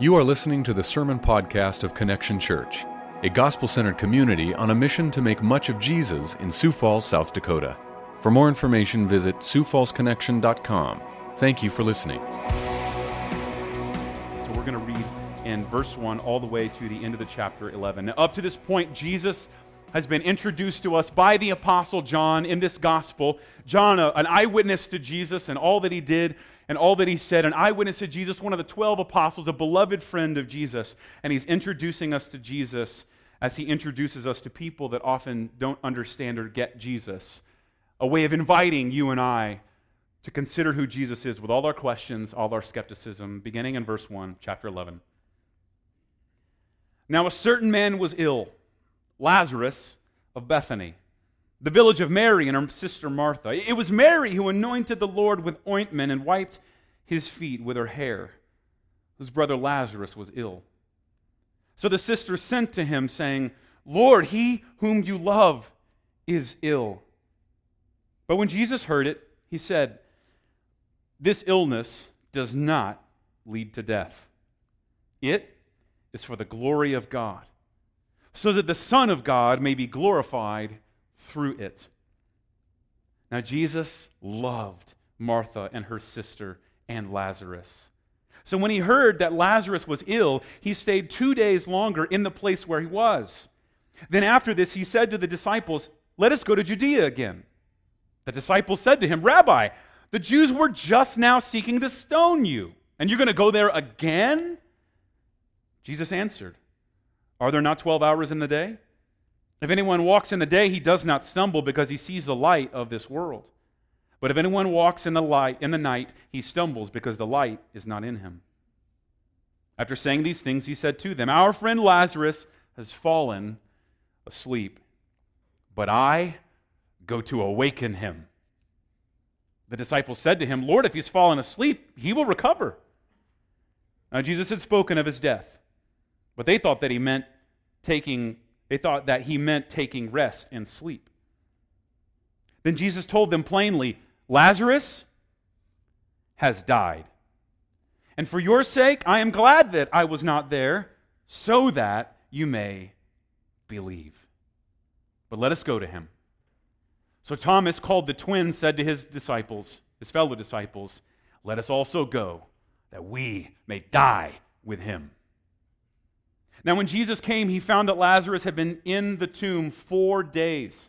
You are listening to the Sermon Podcast of Connection Church, a gospel centered community on a mission to make much of Jesus in Sioux Falls, South Dakota. For more information, visit SiouxFallsConnection.com. Thank you for listening. So we're going to read in verse 1 all the way to the end of the chapter 11. Now, up to this point, Jesus has been introduced to us by the Apostle John in this gospel. John, an eyewitness to Jesus and all that he did and all that he said, an eyewitness to Jesus, one of the 12 apostles, a beloved friend of Jesus. And he's introducing us to Jesus as he introduces us to people that often don't understand or get Jesus. A way of inviting you and I to consider who Jesus is with all our questions, all our skepticism, beginning in verse 1, chapter 11. Now, a certain man was ill, Lazarus of Bethany the village of Mary and her sister Martha. It was Mary who anointed the Lord with ointment and wiped his feet with her hair, whose brother Lazarus was ill. So the sisters sent to him, saying, Lord, he whom you love is ill. But when Jesus heard it, he said, This illness does not lead to death. It is for the glory of God, so that the Son of God may be glorified through it. Now, Jesus loved Martha and her sister and Lazarus. So, when he heard that Lazarus was ill, he stayed two days longer in the place where he was. Then, after this, he said to the disciples, Let us go to Judea again. The disciples said to him, Rabbi, the Jews were just now seeking to stone you, and you're going to go there again? Jesus answered, Are there not 12 hours in the day? If anyone walks in the day, he does not stumble because he sees the light of this world. But if anyone walks in the light in the night, he stumbles because the light is not in him. After saying these things, he said to them, Our friend Lazarus has fallen asleep, but I go to awaken him. The disciples said to him, Lord, if he's fallen asleep, he will recover. Now, Jesus had spoken of his death, but they thought that he meant taking they thought that he meant taking rest and sleep. Then Jesus told them plainly Lazarus has died. And for your sake, I am glad that I was not there, so that you may believe. But let us go to him. So Thomas, called the twin, said to his disciples, his fellow disciples, Let us also go, that we may die with him. Now, when Jesus came, he found that Lazarus had been in the tomb four days.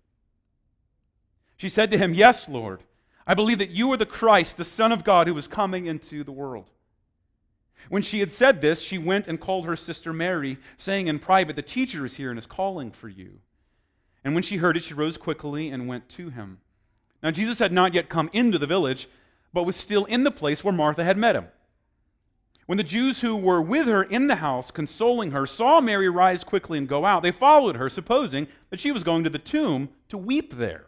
She said to him, Yes, Lord. I believe that you are the Christ, the Son of God, who is coming into the world. When she had said this, she went and called her sister Mary, saying in private, The teacher is here and is calling for you. And when she heard it, she rose quickly and went to him. Now, Jesus had not yet come into the village, but was still in the place where Martha had met him. When the Jews who were with her in the house, consoling her, saw Mary rise quickly and go out, they followed her, supposing that she was going to the tomb to weep there.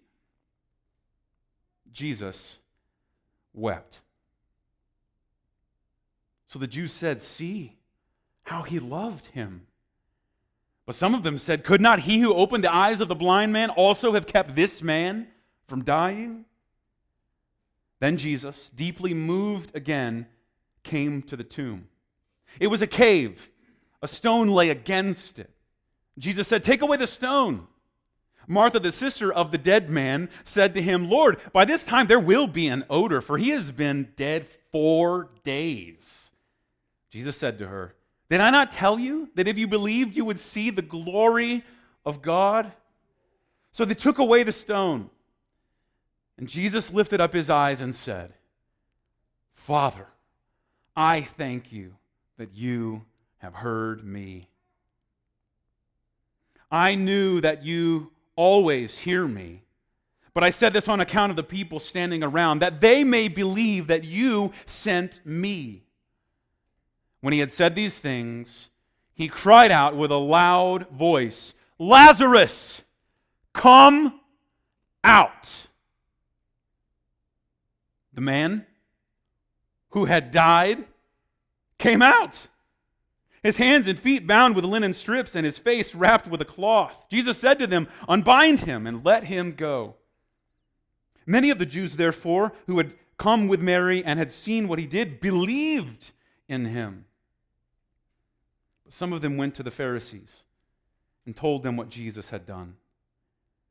Jesus wept. So the Jews said, See how he loved him. But some of them said, Could not he who opened the eyes of the blind man also have kept this man from dying? Then Jesus, deeply moved again, came to the tomb. It was a cave, a stone lay against it. Jesus said, Take away the stone. Martha, the sister of the dead man, said to him, Lord, by this time there will be an odor, for he has been dead four days. Jesus said to her, Did I not tell you that if you believed, you would see the glory of God? So they took away the stone. And Jesus lifted up his eyes and said, Father, I thank you that you have heard me. I knew that you always hear me. But I said this on account of the people standing around, that they may believe that you sent me. When he had said these things, he cried out with a loud voice Lazarus, come out. The man who had died came out his hands and feet bound with linen strips, and his face wrapped with a cloth. Jesus said to them, Unbind him and let him go. Many of the Jews, therefore, who had come with Mary and had seen what he did, believed in him. Some of them went to the Pharisees and told them what Jesus had done.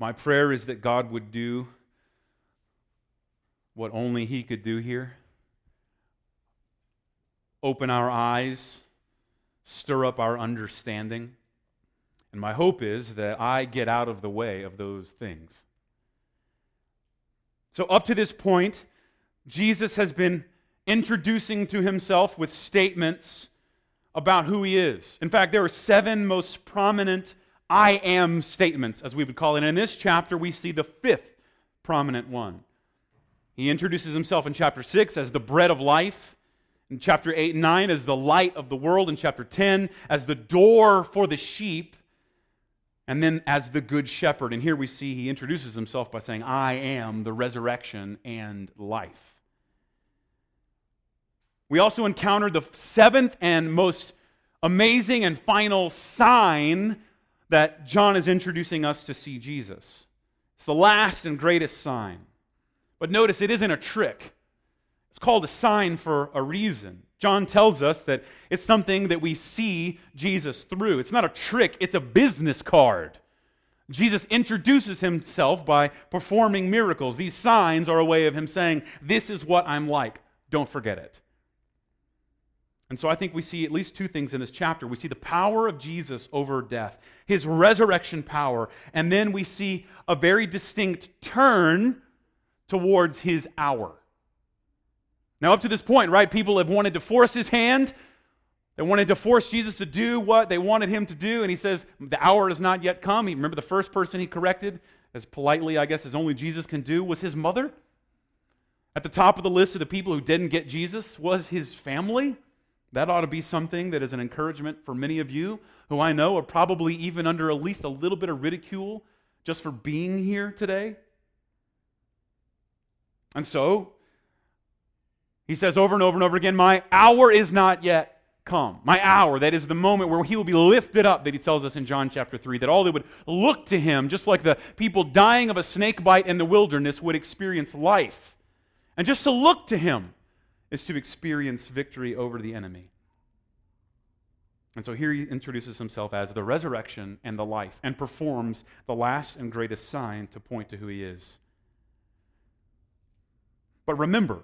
My prayer is that God would do what only He could do here open our eyes, stir up our understanding. And my hope is that I get out of the way of those things. So, up to this point, Jesus has been introducing to himself with statements about who he is. In fact, there are seven most prominent I am statements, as we would call it. And in this chapter, we see the fifth prominent one. He introduces himself in chapter 6 as the bread of life, in chapter 8 and 9 as the light of the world, in chapter 10 as the door for the sheep, and then as the good shepherd. And here we see he introduces himself by saying, I am the resurrection and life. We also encounter the seventh and most amazing and final sign that John is introducing us to see Jesus. It's the last and greatest sign. But notice it isn't a trick, it's called a sign for a reason. John tells us that it's something that we see Jesus through. It's not a trick, it's a business card. Jesus introduces himself by performing miracles. These signs are a way of him saying, This is what I'm like. Don't forget it. And so I think we see at least two things in this chapter. We see the power of Jesus over death, his resurrection power, and then we see a very distinct turn towards his hour. Now, up to this point, right, people have wanted to force his hand. They wanted to force Jesus to do what they wanted him to do, and he says, The hour has not yet come. He, Remember the first person he corrected, as politely, I guess, as only Jesus can do, was his mother. At the top of the list of the people who didn't get Jesus was his family. That ought to be something that is an encouragement for many of you who I know are probably even under at least a little bit of ridicule just for being here today. And so, he says over and over and over again, My hour is not yet come. My hour, that is the moment where he will be lifted up, that he tells us in John chapter 3, that all that would look to him, just like the people dying of a snake bite in the wilderness would experience life. And just to look to him is to experience victory over the enemy. And so here he introduces himself as the resurrection and the life and performs the last and greatest sign to point to who he is. But remember,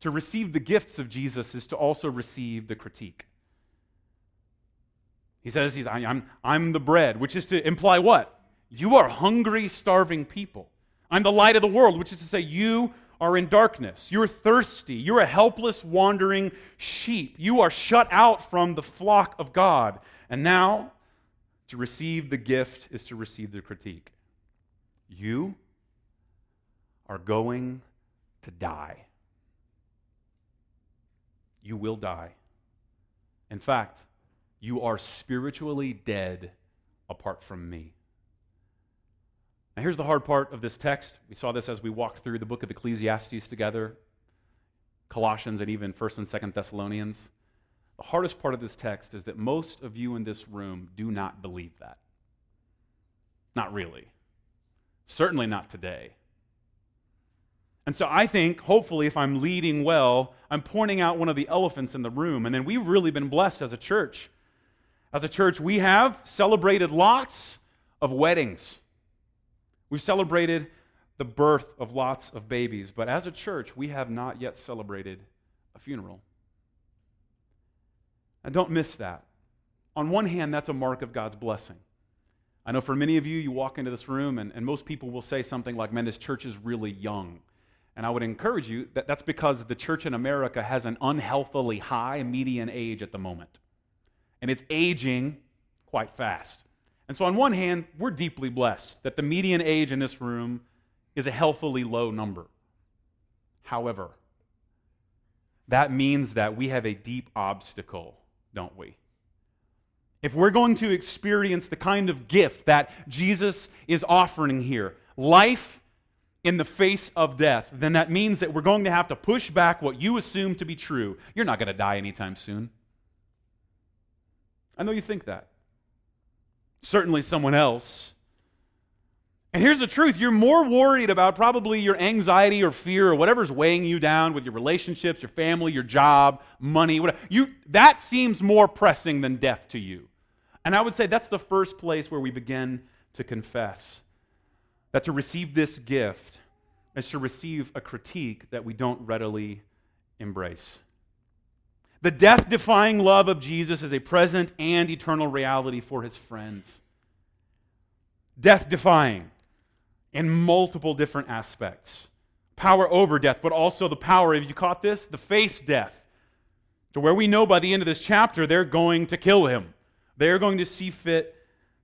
to receive the gifts of Jesus is to also receive the critique. He says, he's, I'm, I'm the bread, which is to imply what? You are hungry, starving people. I'm the light of the world, which is to say, you are in darkness. You're thirsty. You're a helpless, wandering sheep. You are shut out from the flock of God. And now, to receive the gift is to receive the critique. You are going to die. You will die. In fact, you are spiritually dead apart from me. Now, here's the hard part of this text. We saw this as we walked through the book of Ecclesiastes together, Colossians, and even 1st and 2nd Thessalonians. The hardest part of this text is that most of you in this room do not believe that. Not really. Certainly not today. And so I think, hopefully, if I'm leading well, I'm pointing out one of the elephants in the room. And then we've really been blessed as a church. As a church, we have celebrated lots of weddings. We've celebrated the birth of lots of babies, but as a church, we have not yet celebrated a funeral. And don't miss that. On one hand, that's a mark of God's blessing. I know for many of you, you walk into this room, and, and most people will say something like, Man, this church is really young. And I would encourage you that that's because the church in America has an unhealthily high median age at the moment. And it's aging quite fast. And so, on one hand, we're deeply blessed that the median age in this room is a healthily low number. However, that means that we have a deep obstacle, don't we? If we're going to experience the kind of gift that Jesus is offering here, life in the face of death, then that means that we're going to have to push back what you assume to be true. You're not going to die anytime soon. I know you think that certainly someone else. And here's the truth you're more worried about probably your anxiety or fear or whatever's weighing you down with your relationships, your family, your job, money, whatever. You, that seems more pressing than death to you. And I would say that's the first place where we begin to confess that to receive this gift is to receive a critique that we don't readily embrace. The death defying love of Jesus is a present and eternal reality for his friends. Death defying in multiple different aspects power over death, but also the power, if you caught this, the face death. To where we know by the end of this chapter, they're going to kill him. They're going to see fit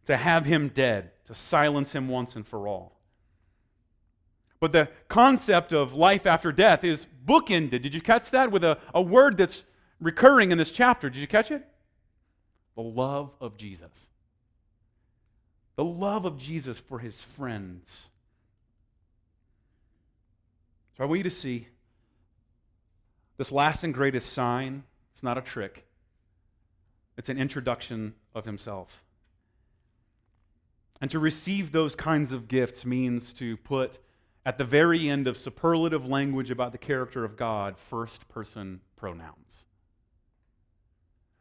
to have him dead, to silence him once and for all. But the concept of life after death is bookended. Did you catch that? With a, a word that's recurring in this chapter. Did you catch it? The love of Jesus. The love of Jesus for his friends. So I want you to see this last and greatest sign. It's not a trick, it's an introduction of himself. And to receive those kinds of gifts means to put at the very end of superlative language about the character of God first person pronouns.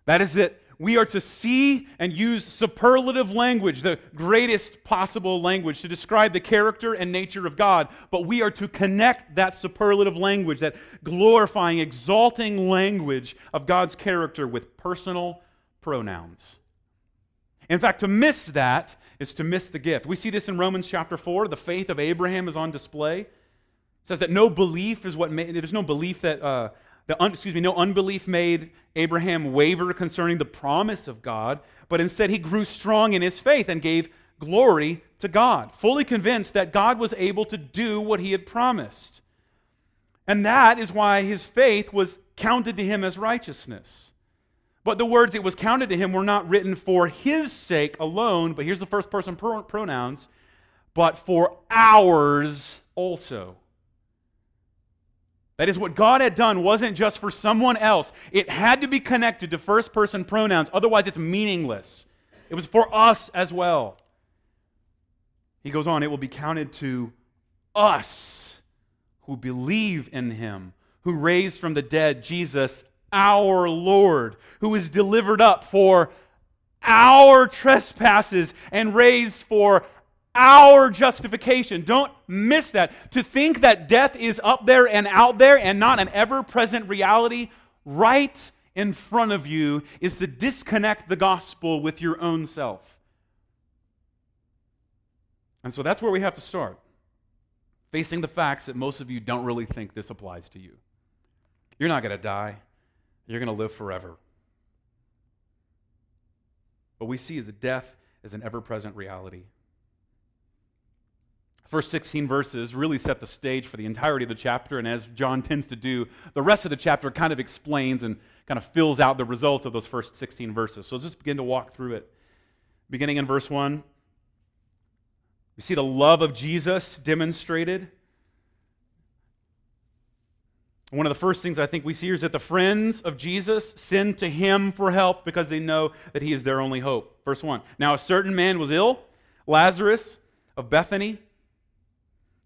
That is that we are to see and use superlative language, the greatest possible language, to describe the character and nature of God. But we are to connect that superlative language, that glorifying, exalting language of God's character with personal pronouns. In fact, to miss that is to miss the gift. We see this in Romans chapter 4. The faith of Abraham is on display. It says that no belief is what made, there's no belief that. Uh, the un, excuse me, no unbelief made Abraham waver concerning the promise of God, but instead he grew strong in his faith and gave glory to God, fully convinced that God was able to do what he had promised. And that is why his faith was counted to him as righteousness. But the words it was counted to him were not written for his sake alone, but here's the first person pronouns, but for ours also. That is, what God had done wasn't just for someone else, it had to be connected to first person pronouns. Otherwise, it's meaningless. It was for us as well. He goes on, it will be counted to us who believe in him, who raised from the dead Jesus, our Lord, who was delivered up for our trespasses and raised for our justification. Don't miss that. To think that death is up there and out there and not an ever present reality right in front of you is to disconnect the gospel with your own self. And so that's where we have to start. Facing the facts that most of you don't really think this applies to you. You're not going to die, you're going to live forever. What we see is death is an ever present reality. First 16 verses really set the stage for the entirety of the chapter, and as John tends to do, the rest of the chapter kind of explains and kind of fills out the results of those first 16 verses. So let's just begin to walk through it. Beginning in verse 1, we see the love of Jesus demonstrated. One of the first things I think we see here is that the friends of Jesus send to him for help because they know that he is their only hope. Verse 1. Now, a certain man was ill, Lazarus of Bethany,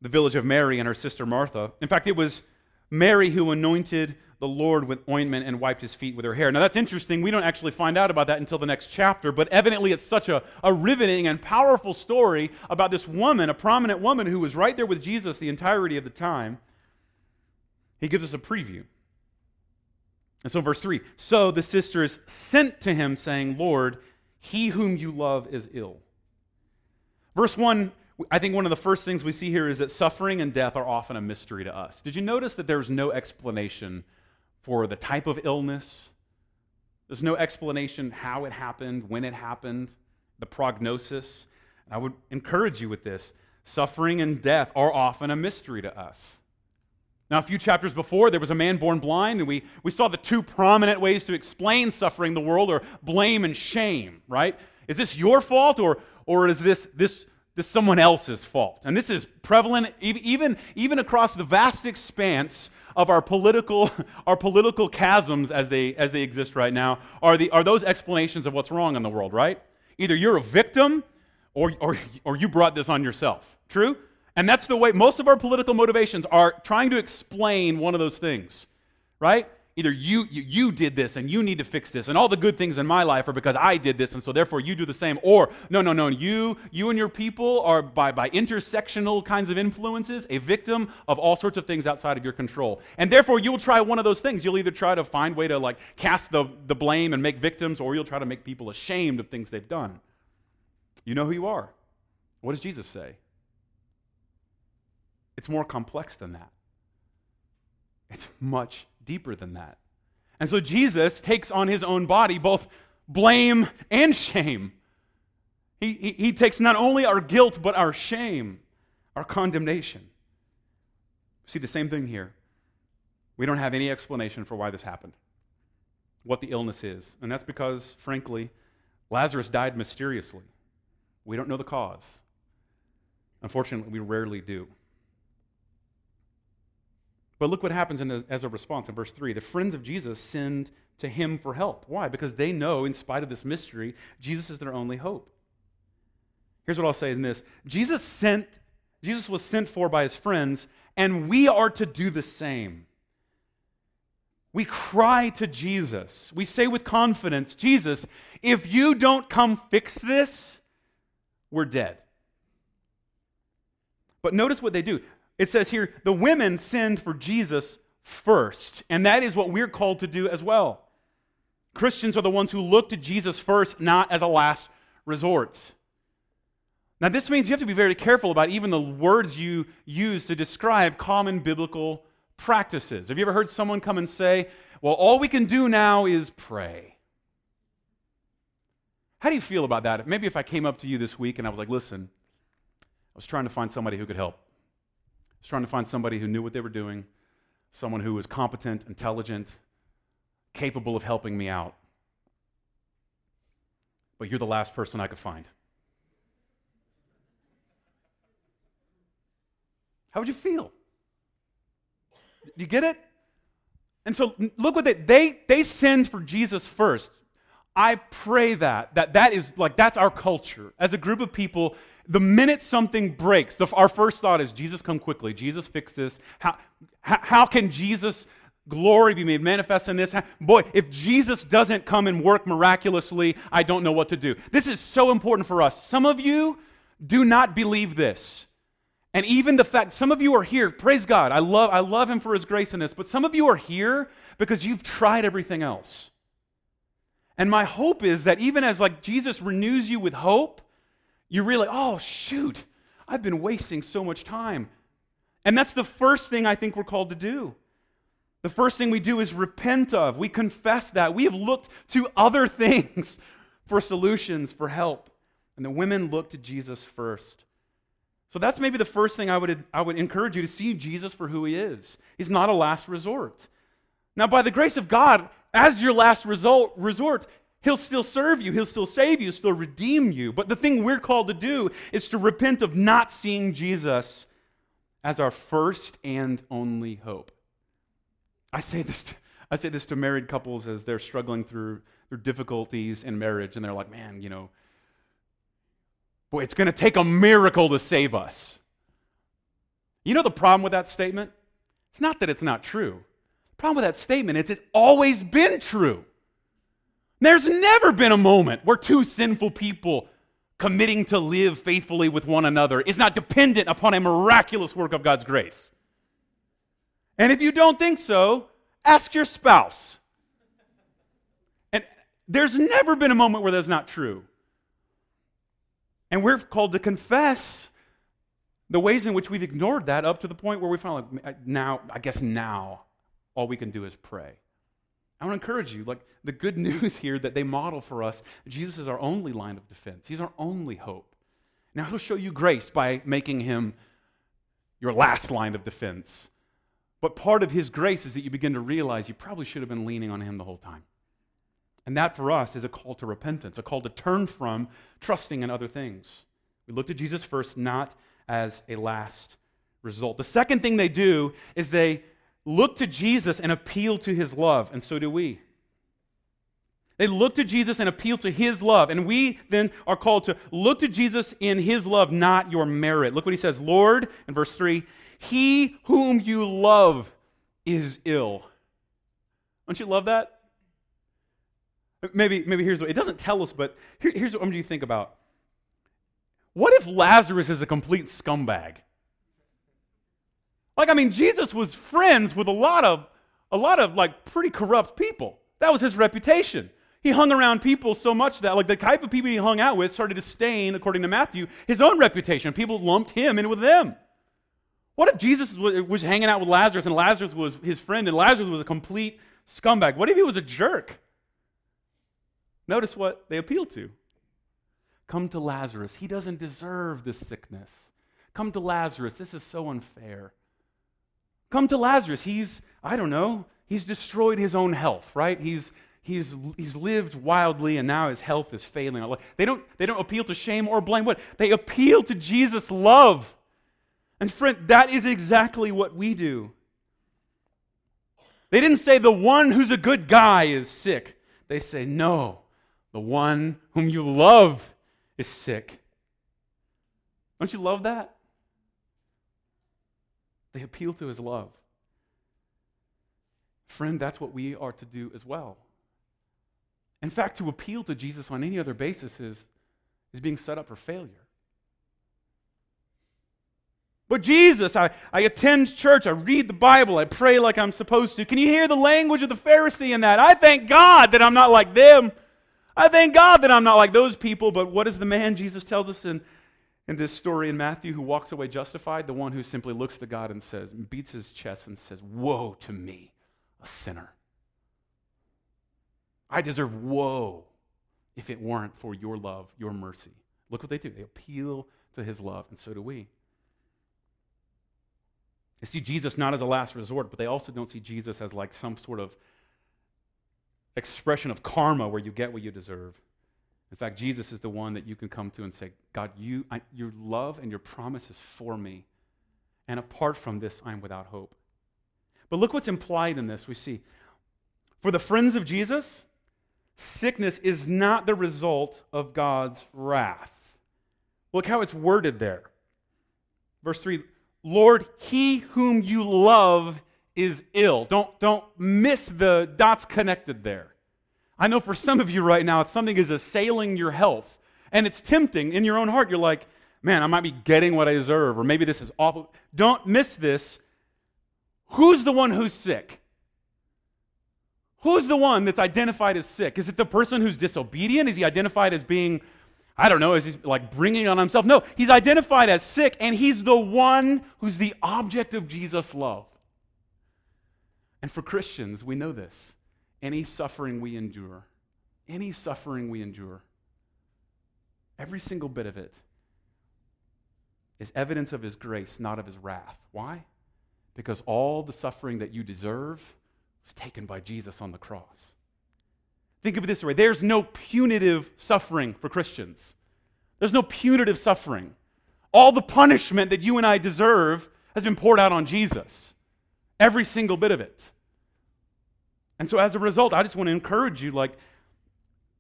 the village of Mary and her sister Martha. In fact, it was Mary who anointed the Lord with ointment and wiped his feet with her hair. Now, that's interesting. We don't actually find out about that until the next chapter, but evidently it's such a, a riveting and powerful story about this woman, a prominent woman who was right there with Jesus the entirety of the time he gives us a preview. And so, verse 3 So the sisters sent to him, saying, Lord, he whom you love is ill. Verse 1, I think one of the first things we see here is that suffering and death are often a mystery to us. Did you notice that there's no explanation for the type of illness? There's no explanation how it happened, when it happened, the prognosis. I would encourage you with this. Suffering and death are often a mystery to us. Now, a few chapters before, there was a man born blind, and we, we saw the two prominent ways to explain suffering in the world are blame and shame, right? Is this your fault, or, or is this, this, this is someone else's fault? And this is prevalent even, even across the vast expanse of our political, our political chasms as they, as they exist right now, are, the, are those explanations of what's wrong in the world, right? Either you're a victim or, or, or you brought this on yourself. True? And that's the way most of our political motivations are trying to explain one of those things, right? Either you, you, you, did this and you need to fix this, and all the good things in my life are because I did this, and so therefore you do the same. Or, no, no, no, you, you and your people are by, by intersectional kinds of influences a victim of all sorts of things outside of your control. And therefore you will try one of those things. You'll either try to find way to like cast the, the blame and make victims, or you'll try to make people ashamed of things they've done. You know who you are. What does Jesus say? It's more complex than that. It's much deeper than that. And so Jesus takes on his own body both blame and shame. He, he, he, takes not only our guilt, but our shame, our condemnation. See the same thing here. We don't have any explanation for why this happened, what the illness is. And that's because, frankly, Lazarus died mysteriously. We don't know the cause. Unfortunately, we rarely do. But look what happens the, as a response in verse 3. The friends of Jesus send to him for help. Why? Because they know, in spite of this mystery, Jesus is their only hope. Here's what I'll say in this Jesus sent, Jesus was sent for by his friends, and we are to do the same. We cry to Jesus. We say with confidence, Jesus, if you don't come fix this, we're dead. But notice what they do. It says here, the women sinned for Jesus first. And that is what we're called to do as well. Christians are the ones who look to Jesus first, not as a last resort. Now, this means you have to be very careful about even the words you use to describe common biblical practices. Have you ever heard someone come and say, Well, all we can do now is pray? How do you feel about that? Maybe if I came up to you this week and I was like, Listen, I was trying to find somebody who could help was trying to find somebody who knew what they were doing, someone who was competent, intelligent, capable of helping me out. But you're the last person I could find. How would you feel? You get it? And so look what they they they sinned for Jesus first. I pray that that that is like that's our culture as a group of people. The minute something breaks, the, our first thought is Jesus, come quickly. Jesus, fix this. How, how, can Jesus glory be made manifest in this? Boy, if Jesus doesn't come and work miraculously, I don't know what to do. This is so important for us. Some of you do not believe this. And even the fact some of you are here, praise God. I love, I love him for his grace in this, but some of you are here because you've tried everything else. And my hope is that even as like Jesus renews you with hope, you realize, oh shoot, I've been wasting so much time. And that's the first thing I think we're called to do. The first thing we do is repent of. We confess that. We have looked to other things for solutions, for help. And the women look to Jesus first. So that's maybe the first thing I would, I would encourage you to see Jesus for who he is. He's not a last resort. Now, by the grace of God, as your last result, resort, he'll still serve you, he'll still save you, still redeem you. But the thing we're called to do is to repent of not seeing Jesus as our first and only hope. I say this to, I say this to married couples as they're struggling through their difficulties in marriage, and they're like, man, you know, Boy, it's going to take a miracle to save us. You know the problem with that statement? It's not that it's not true. The problem with that statement is it's always been true. There's never been a moment where two sinful people committing to live faithfully with one another is not dependent upon a miraculous work of God's grace. And if you don't think so, ask your spouse. And there's never been a moment where that's not true. And we're called to confess the ways in which we've ignored that up to the point where we finally, now, I guess now, all we can do is pray. I want to encourage you, like the good news here that they model for us, Jesus is our only line of defense. He's our only hope. Now he'll show you grace by making him your last line of defense. But part of his grace is that you begin to realize you probably should have been leaning on him the whole time. And that for us is a call to repentance, a call to turn from trusting in other things. We look to Jesus first, not as a last result. The second thing they do is they look to Jesus and appeal to his love, and so do we. They look to Jesus and appeal to his love. And we then are called to look to Jesus in his love, not your merit. Look what he says Lord, in verse 3 He whom you love is ill. Don't you love that? Maybe, maybe here's what it doesn't tell us, but here, here's what I'm going to think about. What if Lazarus is a complete scumbag? Like, I mean, Jesus was friends with a lot of, a lot of like pretty corrupt people. That was his reputation. He hung around people so much that, like, the type of people he hung out with started to stain, according to Matthew, his own reputation. People lumped him in with them. What if Jesus was, hanging out with Lazarus and Lazarus was his friend and Lazarus was a complete scumbag? What if he was a jerk? Notice what they appeal to. Come to Lazarus. He doesn't deserve this sickness. Come to Lazarus. This is so unfair. Come to Lazarus. He's, I don't know, he's destroyed his own health, right? He's, he's, he's lived wildly and now his health is failing. They don't, they don't appeal to shame or blame. What? They appeal to Jesus' love. And friend, that is exactly what we do. They didn't say the one who's a good guy is sick. They say, no, the one whom you love is sick. Don't you love that? They appeal to his love. Friend, that's what we are to do as well. In fact, to appeal to Jesus on any other basis is, is being set up for failure. But Jesus, I, I attend church, I read the Bible, I pray like I'm supposed to. Can you hear the language of the Pharisee in that? I thank God that I'm not like them. I thank God that I'm not like those people, but what is the man Jesus tells us in, in this story in Matthew who walks away justified? The one who simply looks to God and says, beats his chest and says, Woe to me, a sinner. I deserve woe if it weren't for your love, your mercy. Look what they do. They appeal to his love, and so do we. They see Jesus not as a last resort, but they also don't see Jesus as like some sort of expression of karma where you get what you deserve. In fact, Jesus is the one that you can come to and say, God, you, I, your love and your promise is for me. And apart from this, I'm without hope. But look what's implied in this. We see, for the friends of Jesus, sickness is not the result of God's wrath. Look how it's worded there. Verse 3 Lord, he whom you love is ill. Don't, don't miss the dots connected there. I know for some of you right now, if something is assailing your health, and it's tempting in your own heart. You're like, man, I might be getting what I deserve, or maybe this is awful. Don't miss this. Who's the one who's sick? Who's the one that's identified as sick? Is it the person who's disobedient? Is he identified as being, I don't know, is he like bringing on himself? No, he's identified as sick, and he's the one who's the object of Jesus' love. And for Christians, we know this. Any suffering we endure, any suffering we endure, every single bit of it is evidence of his grace, not of his wrath. Why? Because all the suffering that you deserve was taken by Jesus on the cross. Think of it this way there's no punitive suffering for Christians, there's no punitive suffering. All the punishment that you and I deserve has been poured out on Jesus, every single bit of it. And so, as a result, I just want to encourage you like,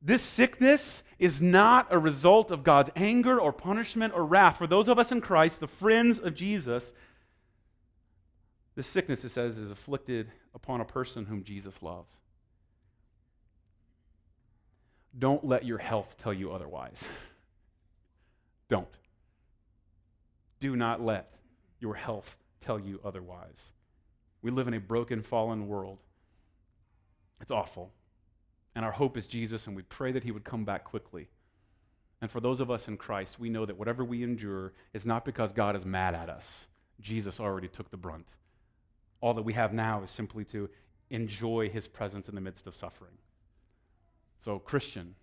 this sickness is not a result of God's anger or punishment or wrath. For those of us in Christ, the friends of Jesus, this sickness, it says, is afflicted upon a person whom Jesus loves. Don't let your health tell you otherwise. Don't. Do not let your health tell you otherwise. We live in a broken, fallen world. It's awful. And our hope is Jesus, and we pray that he would come back quickly. And for those of us in Christ, we know that whatever we endure is not because God is mad at us. Jesus already took the brunt. All that we have now is simply to enjoy his presence in the midst of suffering. So, Christian,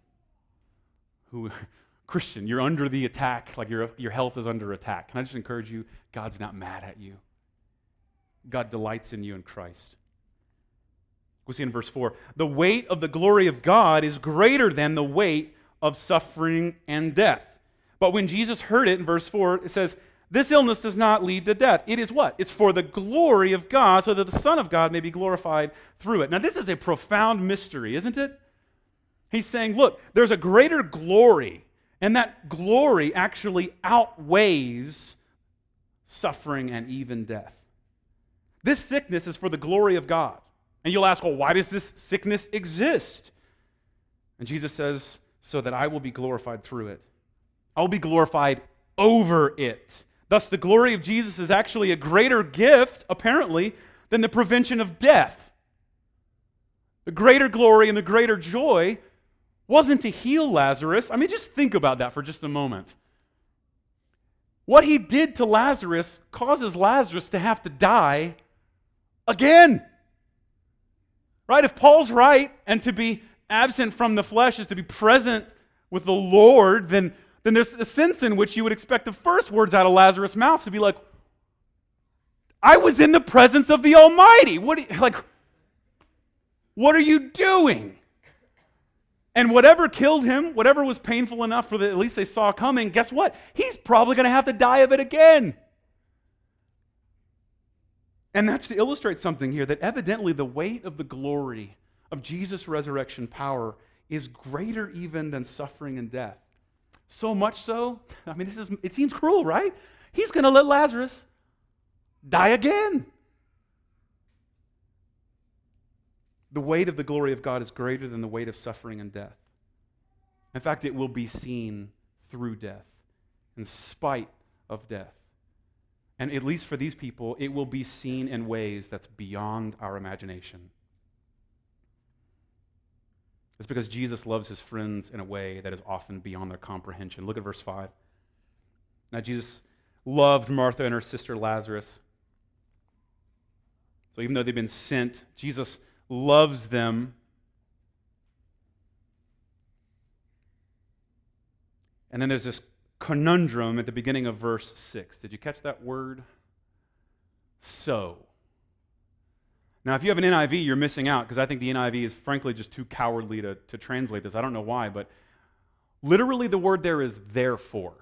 who Christian, you're under the attack, like your, your health is under attack. Can I just encourage you? God's not mad at you. God delights in you in Christ. We see in verse 4 the weight of the glory of God is greater than the weight of suffering and death. But when Jesus heard it in verse 4, it says, This illness does not lead to death. It is what? It's for the glory of God, so that the Son of God may be glorified through it. Now, this is a profound mystery, isn't it? He's saying, Look, there's a greater glory, and that glory actually outweighs suffering and even death. This sickness is for the glory of God. And you'll ask, well, why does this sickness exist? And Jesus says, so that I will be glorified through it. I will be glorified over it. Thus, the glory of Jesus is actually a greater gift, apparently, than the prevention of death. The greater glory and the greater joy wasn't to heal Lazarus. I mean, just think about that for just a moment. What he did to Lazarus causes Lazarus to have to die again. Right? If Paul's right and to be absent from the flesh is to be present with the Lord, then, then there's a sense in which you would expect the first words out of Lazarus' mouth to be like, I was in the presence of the Almighty. What like what are you doing? And whatever killed him, whatever was painful enough for at least they saw coming, guess what? He's probably going to have to die of it again. And that's to illustrate something here that evidently the weight of the glory of Jesus' resurrection power is greater even than suffering and death. So much so, I mean, this is, it seems cruel, right? He's going to let Lazarus die again. The weight of the glory of God is greater than the weight of suffering and death. In fact, it will be seen through death, in spite of death. And at least for these people, it will be seen in ways that's beyond our imagination. It's because Jesus loves his friends in a way that is often beyond their comprehension. Look at verse 5. Now, Jesus loved Martha and her sister Lazarus. So, even though they've been sent, Jesus loves them. And then there's this conundrum at the beginning of verse 6. Did you catch that word? so. Now, if you have an NIV, you're missing out because I think the NIV is frankly just too cowardly to, to translate this. I don't know why, but literally the word there is therefore.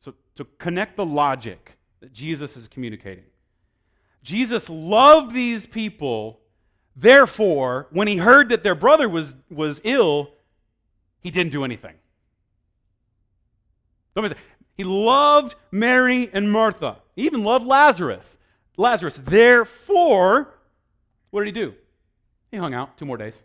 So, to connect the logic that Jesus is communicating. Jesus loved these people, therefore, when he heard that their brother was, was ill, he didn't do anything. He loved Mary and Martha. He even loved Lazarus. Lazarus. Therefore, what did he do? He hung out two more days.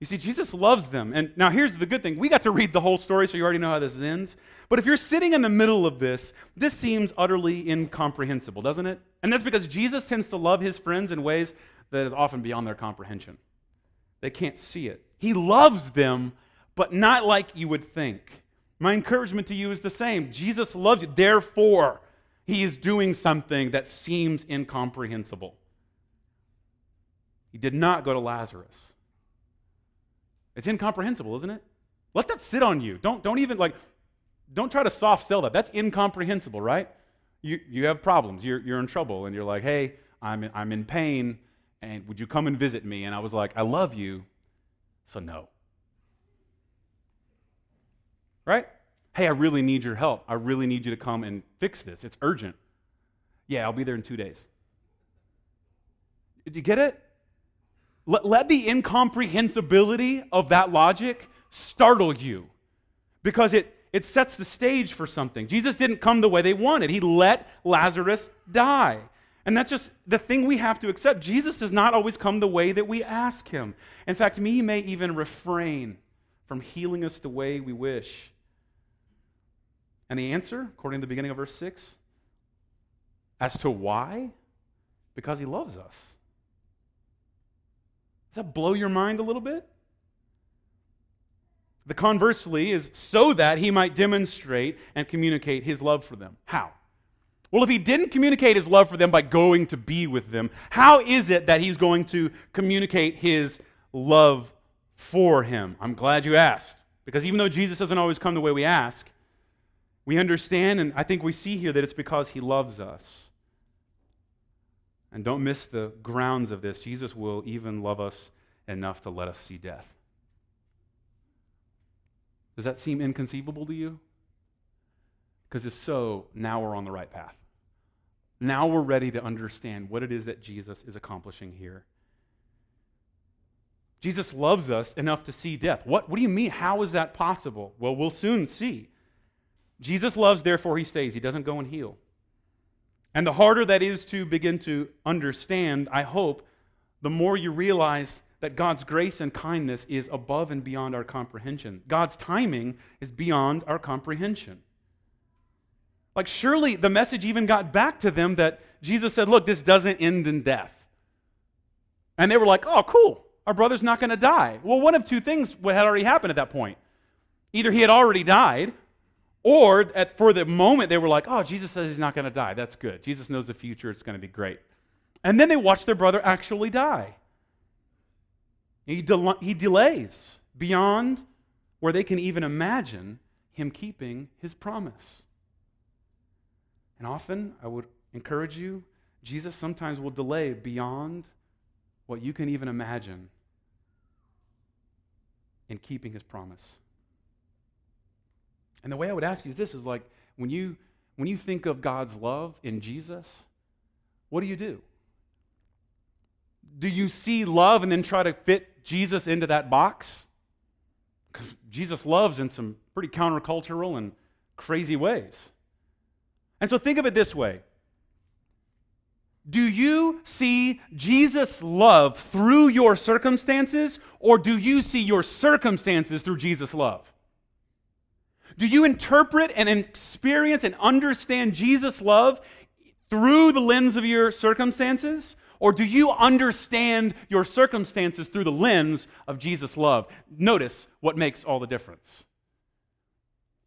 You see, Jesus loves them. And now here's the good thing. We got to read the whole story, so you already know how this ends. But if you're sitting in the middle of this, this seems utterly incomprehensible, doesn't it? And that's because Jesus tends to love his friends in ways that is often beyond their comprehension. They can't see it. He loves them, but not like you would think. My encouragement to you is the same. Jesus loves you. Therefore, he is doing something that seems incomprehensible. He did not go to Lazarus. It's incomprehensible, isn't it? Let that sit on you. Don't, don't even like, don't try to soft sell that. That's incomprehensible, right? You, you have problems. You're, you're in trouble, and you're like, hey, I'm in, I'm in pain, and would you come and visit me? And I was like, I love you, so no. Right? Hey, I really need your help. I really need you to come and fix this. It's urgent. Yeah, I'll be there in two days. Did you get it? Let, let the incomprehensibility of that logic startle you because it, it sets the stage for something. Jesus didn't come the way they wanted, He let Lazarus die. And that's just the thing we have to accept. Jesus does not always come the way that we ask Him. In fact, He may even refrain from healing us the way we wish. And the answer, according to the beginning of verse 6, as to why? Because he loves us. Does that blow your mind a little bit? The conversely is so that he might demonstrate and communicate his love for them. How? Well, if he didn't communicate his love for them by going to be with them, how is it that he's going to communicate his love for him? I'm glad you asked. Because even though Jesus doesn't always come the way we ask, we understand, and I think we see here that it's because he loves us. And don't miss the grounds of this. Jesus will even love us enough to let us see death. Does that seem inconceivable to you? Because if so, now we're on the right path. Now we're ready to understand what it is that Jesus is accomplishing here. Jesus loves us enough to see death. What, what do you mean? How is that possible? Well, we'll soon see. Jesus loves, therefore he stays. He doesn't go and heal. And the harder that is to begin to understand, I hope, the more you realize that God's grace and kindness is above and beyond our comprehension. God's timing is beyond our comprehension. Like, surely the message even got back to them that Jesus said, Look, this doesn't end in death. And they were like, Oh, cool. Our brother's not going to die. Well, one of two things had already happened at that point. Either he had already died, or at, for the moment, they were like, oh, Jesus says he's not going to die. That's good. Jesus knows the future. It's going to be great. And then they watch their brother actually die. He, del- he delays beyond where they can even imagine him keeping his promise. And often, I would encourage you, Jesus sometimes will delay beyond what you can even imagine in keeping his promise. And the way I would ask you is this is like when you when you think of God's love in Jesus, what do you do? Do you see love and then try to fit Jesus into that box? Because Jesus loves in some pretty countercultural and crazy ways. And so think of it this way Do you see Jesus' love through your circumstances, or do you see your circumstances through Jesus' love? Do you interpret and experience and understand Jesus' love through the lens of your circumstances? Or do you understand your circumstances through the lens of Jesus' love? Notice what makes all the difference.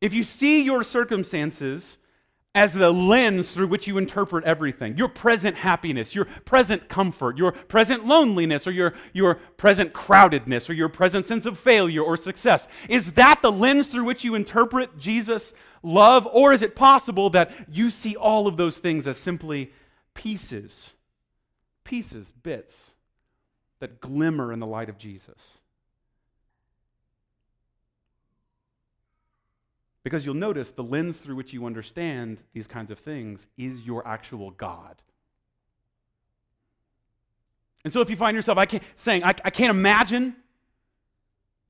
If you see your circumstances as the lens through which you interpret everything. Your present happiness, your present comfort, your present loneliness, or your, your present crowdedness, or your present sense of failure or success. Is that the lens through which you interpret Jesus' love? Or is it possible that you see all of those things as simply pieces, pieces, bits that glimmer in the light of Jesus? Because you'll notice the lens through which you understand these kinds of things is your actual God. And so if you find yourself I can't, saying, I, I can't imagine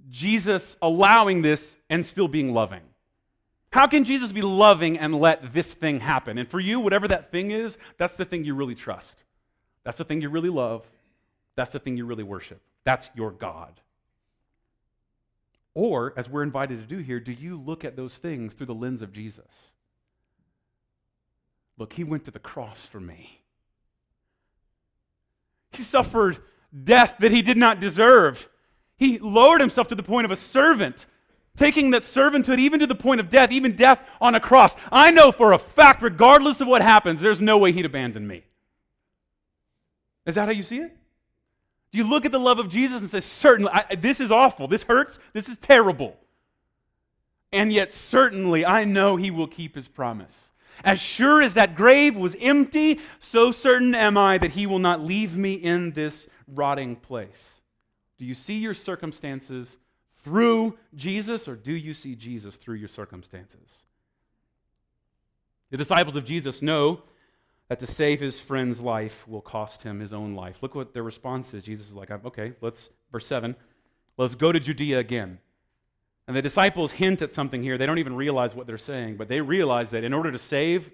Jesus allowing this and still being loving. How can Jesus be loving and let this thing happen? And for you, whatever that thing is, that's the thing you really trust. That's the thing you really love. That's the thing you really worship. That's your God. Or, as we're invited to do here, do you look at those things through the lens of Jesus? Look, he went to the cross for me. He suffered death that he did not deserve. He lowered himself to the point of a servant, taking that servanthood even to the point of death, even death on a cross. I know for a fact, regardless of what happens, there's no way he'd abandon me. Is that how you see it? Do you look at the love of Jesus and say, certainly, I, this is awful, this hurts, this is terrible. And yet, certainly, I know he will keep his promise. As sure as that grave was empty, so certain am I that he will not leave me in this rotting place. Do you see your circumstances through Jesus, or do you see Jesus through your circumstances? The disciples of Jesus know that to save his friend's life will cost him his own life. Look what their response is. Jesus is like, okay, let's, verse 7, let's go to Judea again. And the disciples hint at something here. They don't even realize what they're saying, but they realize that in order to save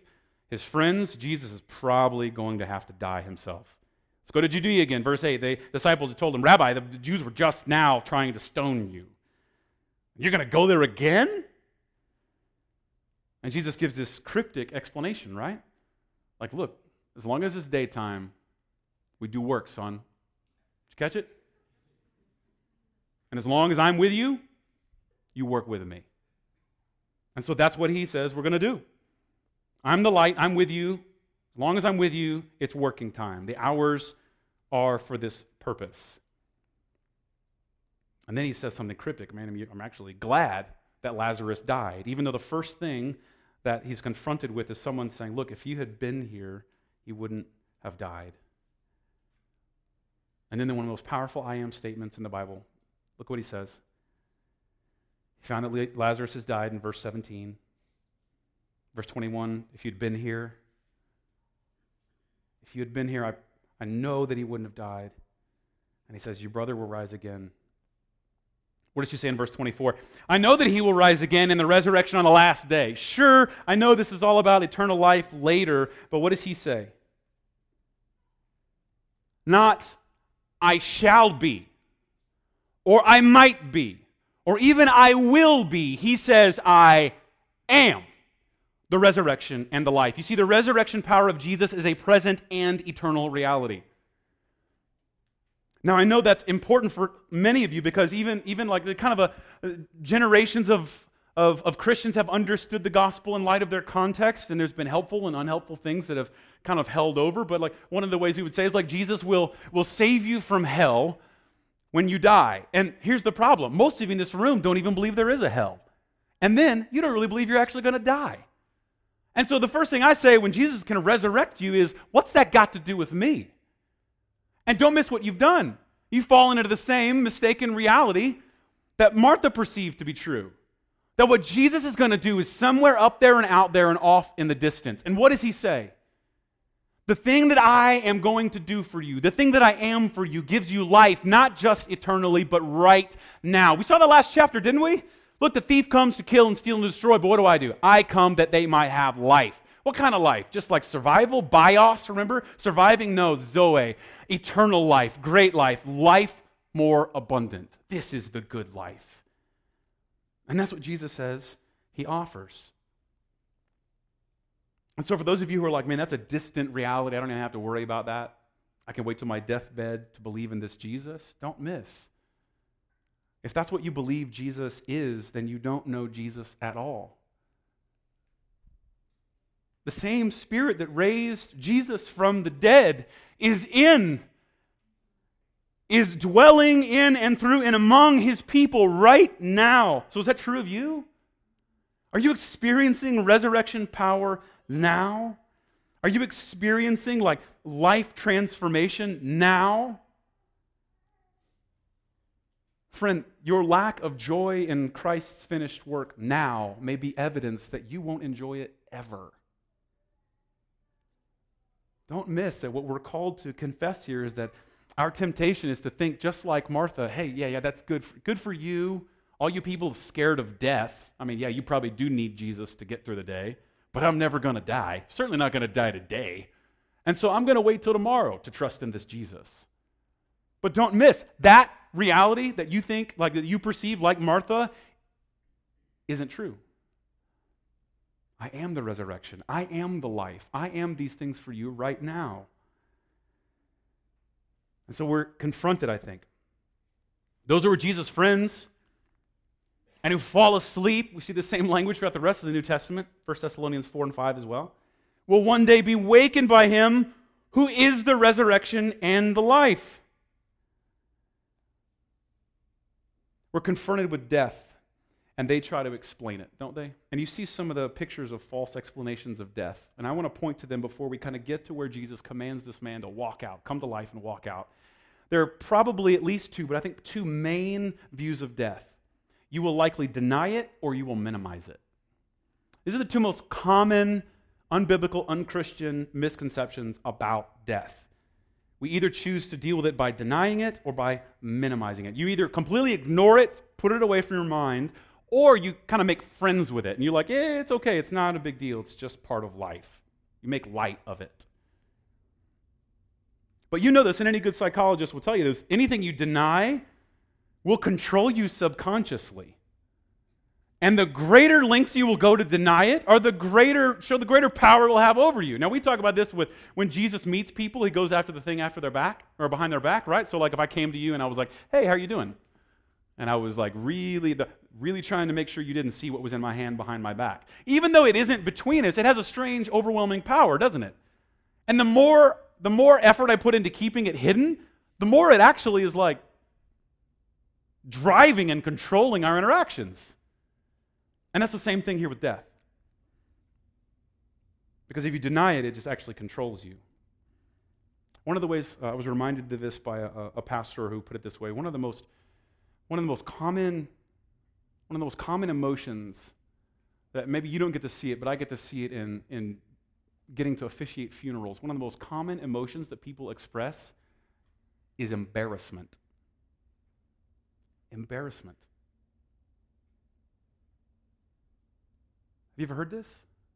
his friends, Jesus is probably going to have to die himself. Let's go to Judea again. Verse 8. The disciples told him, Rabbi, the Jews were just now trying to stone you. You're going to go there again? And Jesus gives this cryptic explanation, right? Like, look, as long as it's daytime, we do work, son. Did you catch it? And as long as I'm with you, you work with me. And so that's what he says we're going to do. I'm the light, I'm with you. As long as I'm with you, it's working time. The hours are for this purpose. And then he says something cryptic. Man, I'm actually glad that Lazarus died, even though the first thing that he's confronted with is someone saying, Look, if you had been here, you wouldn't have died. And then one of the most powerful I am statements in the Bible. Look what he says. He found that Lazarus has died in verse 17. Verse 21 if you'd been here, if you had been here, I, I know that he wouldn't have died. And he says, Your brother will rise again. What does she say in verse 24? I know that he will rise again in the resurrection on the last day. Sure, I know this is all about eternal life later, but what does he say? Not, I shall be, or I might be, or even I will be. He says, I am the resurrection and the life. You see, the resurrection power of Jesus is a present and eternal reality. Now, I know that's important for many of you because even, even like the kind of a, uh, generations of, of, of Christians have understood the gospel in light of their context, and there's been helpful and unhelpful things that have kind of held over. But like one of the ways we would say is like Jesus will, will save you from hell when you die. And here's the problem most of you in this room don't even believe there is a hell. And then you don't really believe you're actually going to die. And so the first thing I say when Jesus can resurrect you is, what's that got to do with me? And don't miss what you've done. You've fallen into the same mistaken reality that Martha perceived to be true. That what Jesus is going to do is somewhere up there and out there and off in the distance. And what does he say? The thing that I am going to do for you, the thing that I am for you, gives you life, not just eternally, but right now. We saw the last chapter, didn't we? Look, the thief comes to kill and steal and destroy, but what do I do? I come that they might have life. What kind of life? Just like survival? Bios, remember? Surviving? No, Zoe. Eternal life, great life, life more abundant. This is the good life. And that's what Jesus says he offers. And so, for those of you who are like, man, that's a distant reality, I don't even have to worry about that. I can wait till my deathbed to believe in this Jesus. Don't miss. If that's what you believe Jesus is, then you don't know Jesus at all. The same Spirit that raised Jesus from the dead is in, is dwelling in and through and among his people right now. So, is that true of you? Are you experiencing resurrection power now? Are you experiencing like life transformation now? Friend, your lack of joy in Christ's finished work now may be evidence that you won't enjoy it ever. Don't miss that what we're called to confess here is that our temptation is to think just like Martha, hey, yeah, yeah, that's good for, good for you. All you people scared of death. I mean, yeah, you probably do need Jesus to get through the day, but I'm never going to die. Certainly not going to die today. And so I'm going to wait till tomorrow to trust in this Jesus. But don't miss that reality that you think, like that you perceive like Martha, isn't true. I am the resurrection. I am the life. I am these things for you right now. And so we're confronted, I think. Those who were Jesus' friends and who fall asleep, we see the same language throughout the rest of the New Testament, 1 Thessalonians 4 and 5 as well, will one day be wakened by him who is the resurrection and the life. We're confronted with death, and they try to explain it, don't they? And you see some of the pictures of false explanations of death. And I want to point to them before we kind of get to where Jesus commands this man to walk out, come to life and walk out. There are probably at least two, but I think two main views of death. You will likely deny it or you will minimize it. These are the two most common unbiblical, unchristian misconceptions about death. We either choose to deal with it by denying it or by minimizing it. You either completely ignore it, put it away from your mind, or you kind of make friends with it. And you're like, eh, it's okay, it's not a big deal, it's just part of life. You make light of it. But you know this, and any good psychologist will tell you this anything you deny will control you subconsciously. And the greater lengths you will go to deny it, are the greater show the greater power it will have over you. Now we talk about this with when Jesus meets people, he goes after the thing after their back or behind their back, right? So like if I came to you and I was like, "Hey, how are you doing?" And I was like really the, really trying to make sure you didn't see what was in my hand behind my back. Even though it isn't between us, it has a strange overwhelming power, doesn't it? And the more the more effort I put into keeping it hidden, the more it actually is like driving and controlling our interactions. And that's the same thing here with death. Because if you deny it, it just actually controls you. One of the ways uh, I was reminded of this by a, a, pastor who put it this way one of the most, one of the most common, one of the most common emotions that maybe you don't get to see it, but I get to see it in, in getting to officiate funerals. One of the most common emotions that people express is embarrassment. Embarrassment. Have you ever heard this?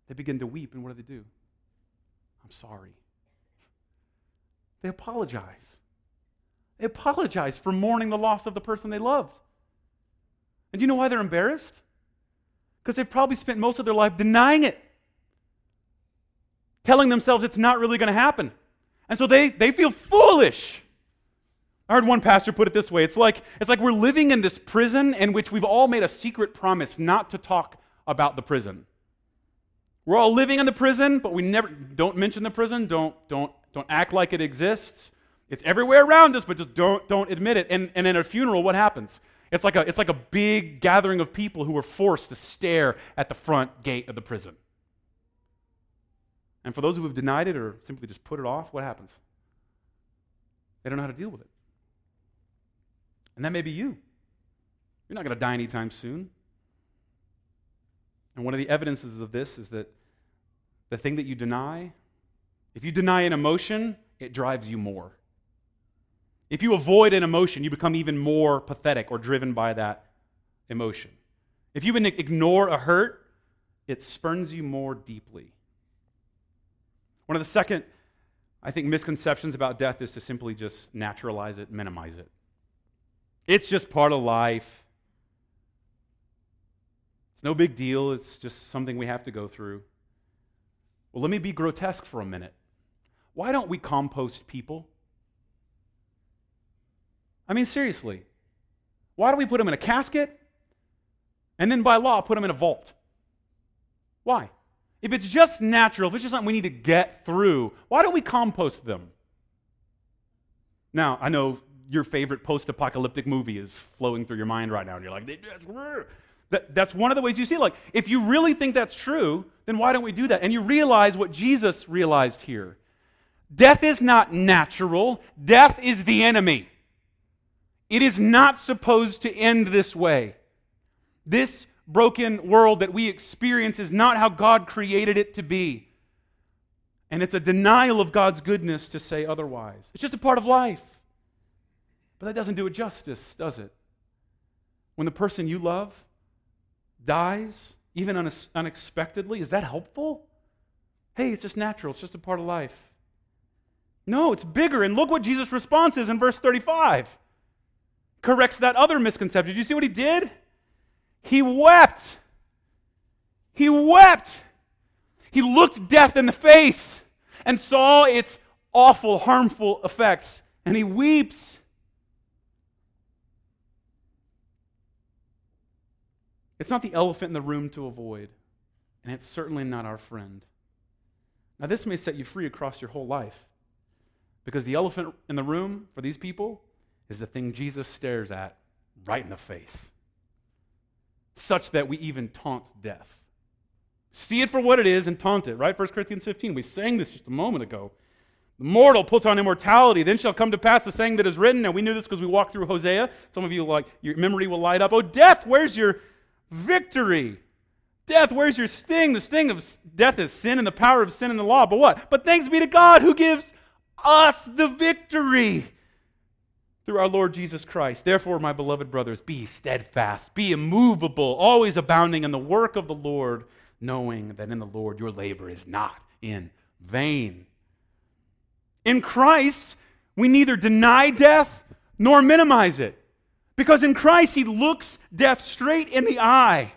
They begin to weep, and what do they do? I'm sorry. They apologize. They apologize for mourning the loss of the person they loved. And do you know why they're embarrassed? Because they've probably spent most of their life denying it, telling themselves it's not really going to happen. And so they, they feel foolish. I heard one pastor put it this way it's like, it's like we're living in this prison in which we've all made a secret promise not to talk about the prison. We're all living in the prison, but we never don't mention the prison. Don't don't don't act like it exists. It's everywhere around us, but just don't don't admit it. And and in a funeral, what happens? It's like a it's like a big gathering of people who are forced to stare at the front gate of the prison. And for those who have denied it or simply just put it off, what happens? They don't know how to deal with it. And that may be you. You're not going to die anytime soon. And one of the evidences of this is that the thing that you deny, if you deny an emotion, it drives you more. If you avoid an emotion, you become even more pathetic or driven by that emotion. If you ignore a hurt, it spurns you more deeply. One of the second, I think, misconceptions about death is to simply just naturalize it, minimize it. It's just part of life It's no big deal. It's just something we have to go through. Well, let me be grotesque for a minute. Why don't we compost people? I mean, seriously. Why do we put them in a casket and then by law put them in a vault? Why? if it's just natural, if it's just something we need to get through, why don't we compost them? Now, I know your favorite post apocalyptic movie is flowing through your mind right now, and you're like, that, that's one of the ways you see. Like, if you really think that's true, then why don't we do that? And you realize what Jesus realized here death is not natural, death is the enemy. It is not supposed to end this way. This broken world that we experience is not how God created it to be. And it's a denial of God's goodness to say otherwise. It's just a part of life. But that doesn't do it justice, does it? When the person you love dies, even unexpectedly, is that helpful? Hey, it's just natural, it's just a part of life. No, it's bigger. And look what Jesus' response is in verse 35. Corrects that other misconception. Did you see what he did? He wept. He wept. He looked death in the face and saw its awful, harmful effects, and he weeps. It's not the elephant in the room to avoid, and it's certainly not our friend. Now, this may set you free across your whole life because the elephant in the room for these people is the thing Jesus stares at right in the face such that we even taunt death. See it for what it is and taunt it, right? 1 Corinthians 15. We sang this just a moment ago. The mortal puts on immortality. Then shall come to pass the saying that is written. And we knew this because we walked through Hosea. Some of you, like, your memory will light up. Oh, death, where's your victory? Death, where's your sting? The sting of death is sin and the power of sin and the law. But what? But thanks be to God who gives us the victory through our Lord Jesus Christ. Therefore, my beloved brothers, be steadfast, be immovable, always abounding in the work of the Lord, knowing that in the Lord your labor is not in vain. In Christ, we neither deny death nor minimize it. Because in Christ, he looks death straight in the eye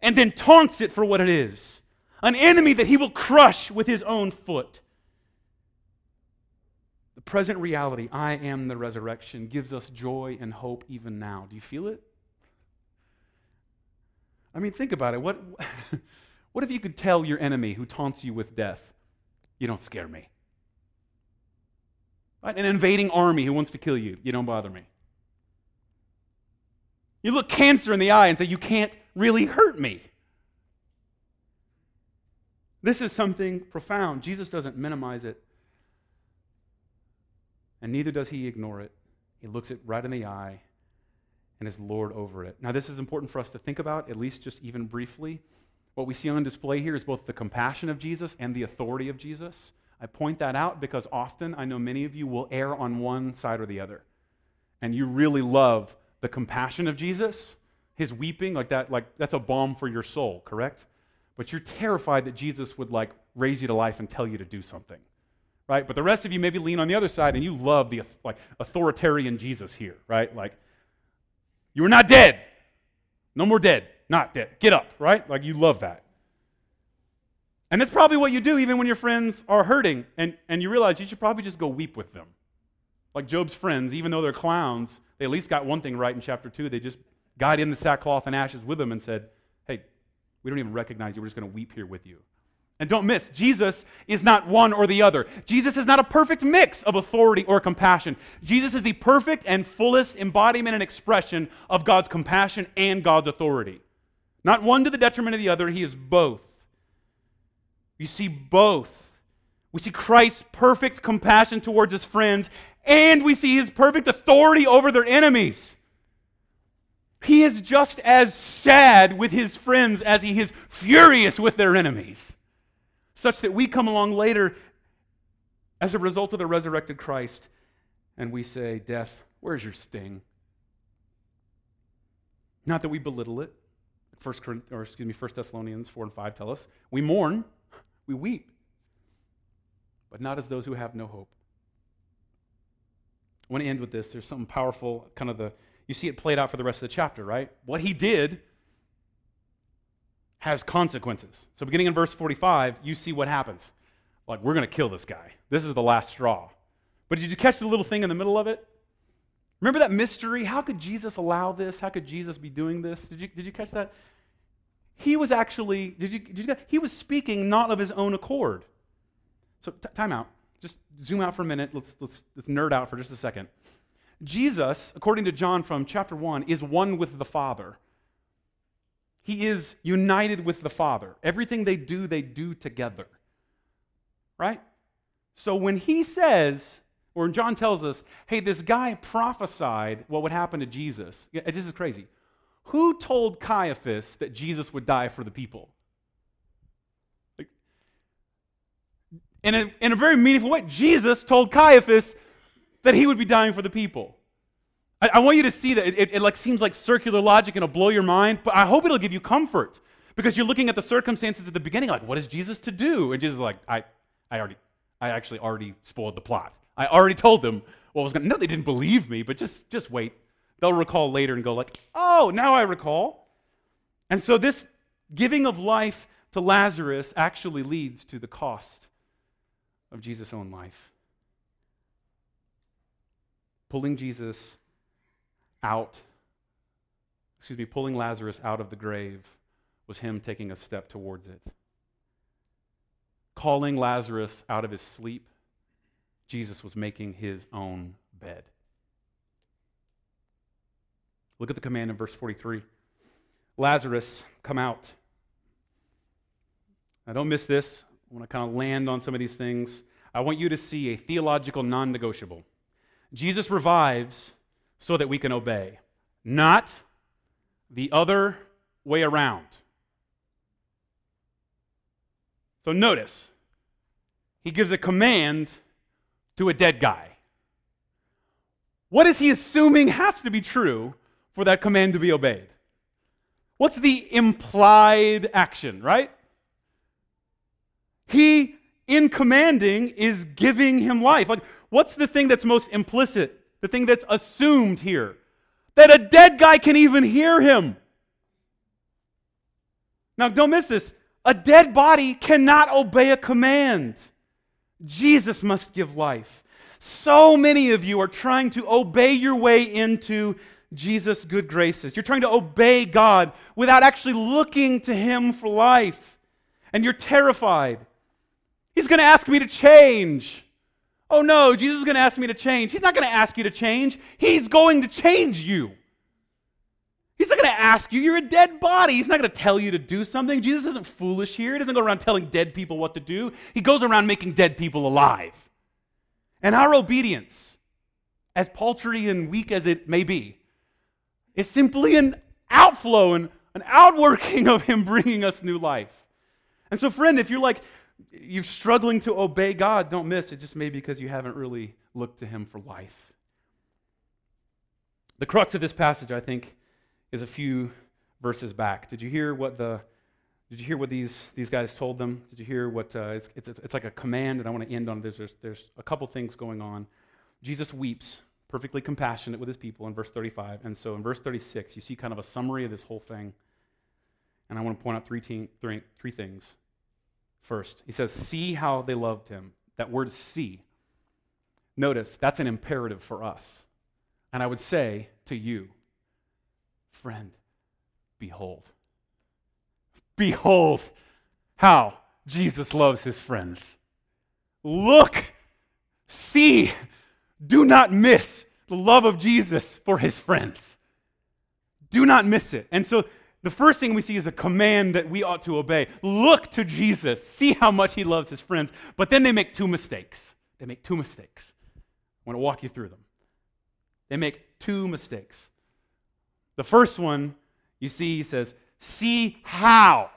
and then taunts it for what it is an enemy that he will crush with his own foot. The present reality, I am the resurrection, gives us joy and hope even now. Do you feel it? I mean, think about it. What, what if you could tell your enemy who taunts you with death, you don't scare me? Right? An invading army who wants to kill you, you don't bother me. You look cancer in the eye and say, you can't really hurt me. This is something profound. Jesus doesn't minimize it and neither does he ignore it. He looks it right in the eye and is Lord over it. Now, this is important for us to think about, at least just even briefly. What we see on display here is both the compassion of Jesus and the authority of Jesus. I point that out because often I know many of you will err on one side or the other. And you really love the compassion of Jesus, his weeping, like that, like that's a balm for your soul, correct? But you're terrified that Jesus would like raise you to life and tell you to do something right? But the rest of you maybe lean on the other side and you love the like authoritarian Jesus here, right? Like you are not dead. No more dead. Not dead. Get up, right? Like you love that. And that's probably what you do even when your friends are hurting and, and you realize you should probably just go weep with them. Like Job's friends, even though they're clowns, they at least got one thing right in chapter 2. They just got in the sackcloth and ashes with them and said, Hey, we don't even recognize you. We're just going to weep here with you. And don't miss, Jesus is not one or the other. Jesus is not a perfect mix of authority or compassion. Jesus is the perfect and fullest embodiment and expression of God's compassion and God's authority. Not one to the detriment of the other, he is both. You see both. We see Christ's perfect compassion towards his friends, and we see his perfect authority over their enemies. He is just as sad with his friends as he is furious with their enemies such that we come along later as a result of the resurrected Christ and we say, Death, where's your sting? Not that we belittle it. First, Corinthians, or excuse me, 1 Thessalonians 4 and 5 tell us we mourn, we weep, but not as those who have no hope. I want to end with this. There's something powerful, kind of the, you see it played out for the rest of the chapter, right? What he did has consequences. So, beginning in verse 45, you see what happens. Like, we're going to kill this guy. This is the last straw. But did you catch the little thing in the middle of it? Remember that mystery? How could Jesus allow this? How could Jesus be doing this? Did you, did you catch that? he was actually, did you, did you, he was speaking not of his own accord. So, t- time out. Just zoom out for a minute. Let's, let's, let's nerd out for just a second. Jesus, according to John from chapter 1, is one with the Father. He is united with the Father. Everything they do, they do together. Right? So when he says, or John tells us, hey, this guy prophesied what would happen to Jesus, this is crazy. Who told Caiaphas that Jesus would die for the people? In, a, in a very meaningful way, Jesus told Caiaphas that he would be dying for the people. I, I want you to see that. It, it, it like seems like circular logic and it'll blow your mind, but I hope it'll give you comfort because you're looking at the circumstances at the beginning, like, what is Jesus to do? And Jesus is like, I, I already, I actually already spoiled the plot. I already told them what was going to. No, they didn't believe me, but just, just wait. They'll recall later and go like, oh, now I recall. And so this giving of life to Lazarus actually leads to the cost of Jesus' own life. Pulling Jesus out, excuse me, pulling Lazarus out of the grave was him taking a step towards it. Calling Lazarus out of his sleep, Jesus was making his own bed. Look at the command in verse 43 Lazarus, come out. Now, don't miss this. I want to kind of land on some of these things. I want you to see a theological non negotiable. Jesus revives so that we can obey, not the other way around. So notice, he gives a command to a dead guy. What is he assuming has to be true for that command to be obeyed? What's the implied action, right? He, in commanding, is giving him life. Like, what's the thing that's most implicit the thing that's assumed here that a dead guy can even hear him. Now, don't miss this. A dead body cannot obey a command. Jesus must give life. So many of you are trying to obey your way into Jesus' good graces. You're trying to obey God without actually looking to Him for life. And you're terrified. He's going to ask me to change. Oh no, Jesus is going to ask me to change. He's not going to ask you to change, He's going to change you. He's not going to ask you. You're a dead body. He's not going to tell you to do something. Jesus isn't foolish here. He doesn't go around telling dead people what to do. He goes around making dead people alive. And our obedience, as paltry and weak as it may be, is simply an outflow and an outworking of Him bringing us new life. And so, friend, if you're like, you're struggling to obey God, don't miss. It just may be because you haven't really looked to Him for life. The crux of this passage, I think, is a few verses back. Did you hear what the did you hear what these, these guys told them? Did you hear what uh, it's, it's, it's like a command, and I want to end on this. There's, there's a couple things going on. Jesus weeps, perfectly compassionate with his people in verse 35. And so in verse 36, you see kind of a summary of this whole thing. And I want to point out three, te- three, three things first. He says, See how they loved him. That word see. Notice, that's an imperative for us. And I would say to you, friend, behold. Behold how Jesus loves his friends. Look, see, do not miss the love of Jesus for his friends. Do not miss it. And so the first thing we see is a command that we ought to obey. Look to Jesus. See how much he loves his friends. But then they make two mistakes. They make two mistakes. I want to walk you through them. They make two mistakes. The first one, you see, he says, See how.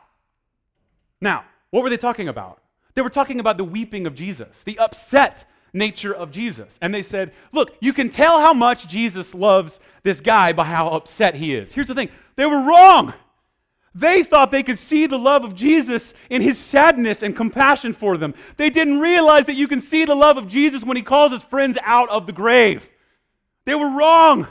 Now, what were they talking about? They were talking about the weeping of Jesus, the upset nature of Jesus. And they said, Look, you can tell how much Jesus loves this guy by how upset he is. Here's the thing they were wrong. They thought they could see the love of Jesus in his sadness and compassion for them. They didn't realize that you can see the love of Jesus when he calls his friends out of the grave. They were wrong.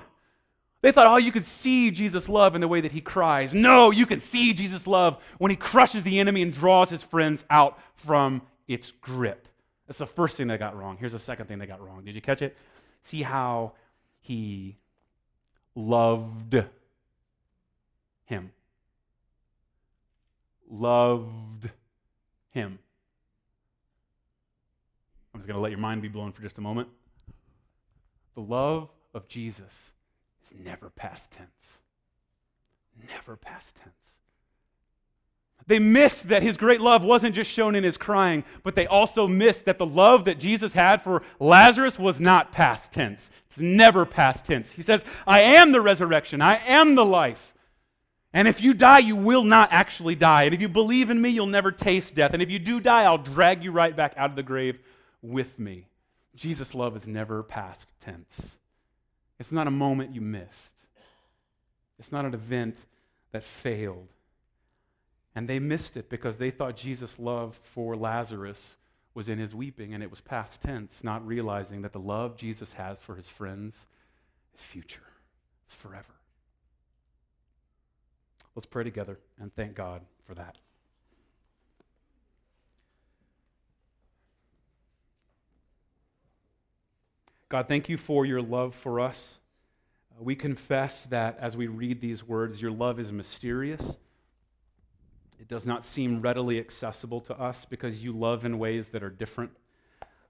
They thought, oh, you could see Jesus' love in the way that he cries. No, you can see Jesus' love when he crushes the enemy and draws his friends out from its grip. That's the first thing they got wrong. Here's the second thing they got wrong. Did you catch it? See how he loved him. loved him. I'm just going to let your mind be blown for just a moment. The love of Jesus is never past tense. Never past tense. They missed that his great love wasn't just shown in his crying, but they also missed that the love that Jesus had for Lazarus was not past tense. It's never past tense. He says, I am the resurrection, I am the life. And if you die, you will not actually die. And if you believe in me, you'll never taste death. And if you do die, I'll drag you right back out of the grave with me. Jesus' love is never past tense. It's not a moment you missed, it's not an event that failed. And they missed it because they thought Jesus' love for Lazarus was in his weeping, and it was past tense, not realizing that the love Jesus has for his friends is future, it's forever. Let's pray together and thank God for that. God, thank you for your love for us. We confess that as we read these words, your love is mysterious. It does not seem readily accessible to us because you love in ways that are different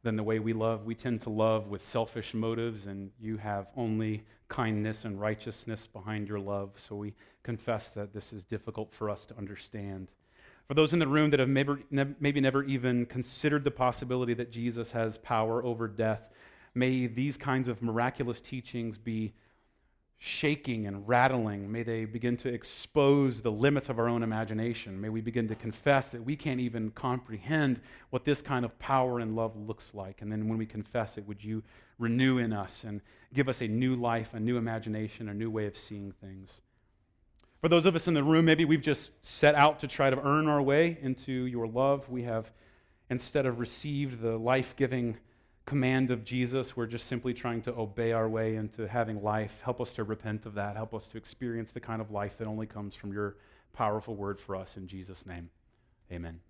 than the way we love. We tend to love with selfish motives, and you have only kindness and righteousness behind your love. So we confess that this is difficult for us to understand. For those in the room that have maybe, maybe never even considered the possibility that Jesus has power over death, may these kinds of miraculous teachings be shaking and rattling. May they begin to expose the limits of our own imagination. May we begin to confess that we can't even comprehend what this kind of power and love looks like. And then when we confess it, would you renew in us and give us a new life, a new imagination, a new way of seeing things? For those of us in the room, maybe we've just set out to try to earn our way into your love. We have, instead of received the life giving command of Jesus. We're just simply trying to obey our way into having life. Help us to repent of that. Help us to experience the kind of life that only comes from your powerful word for us in Jesus' name. Amen.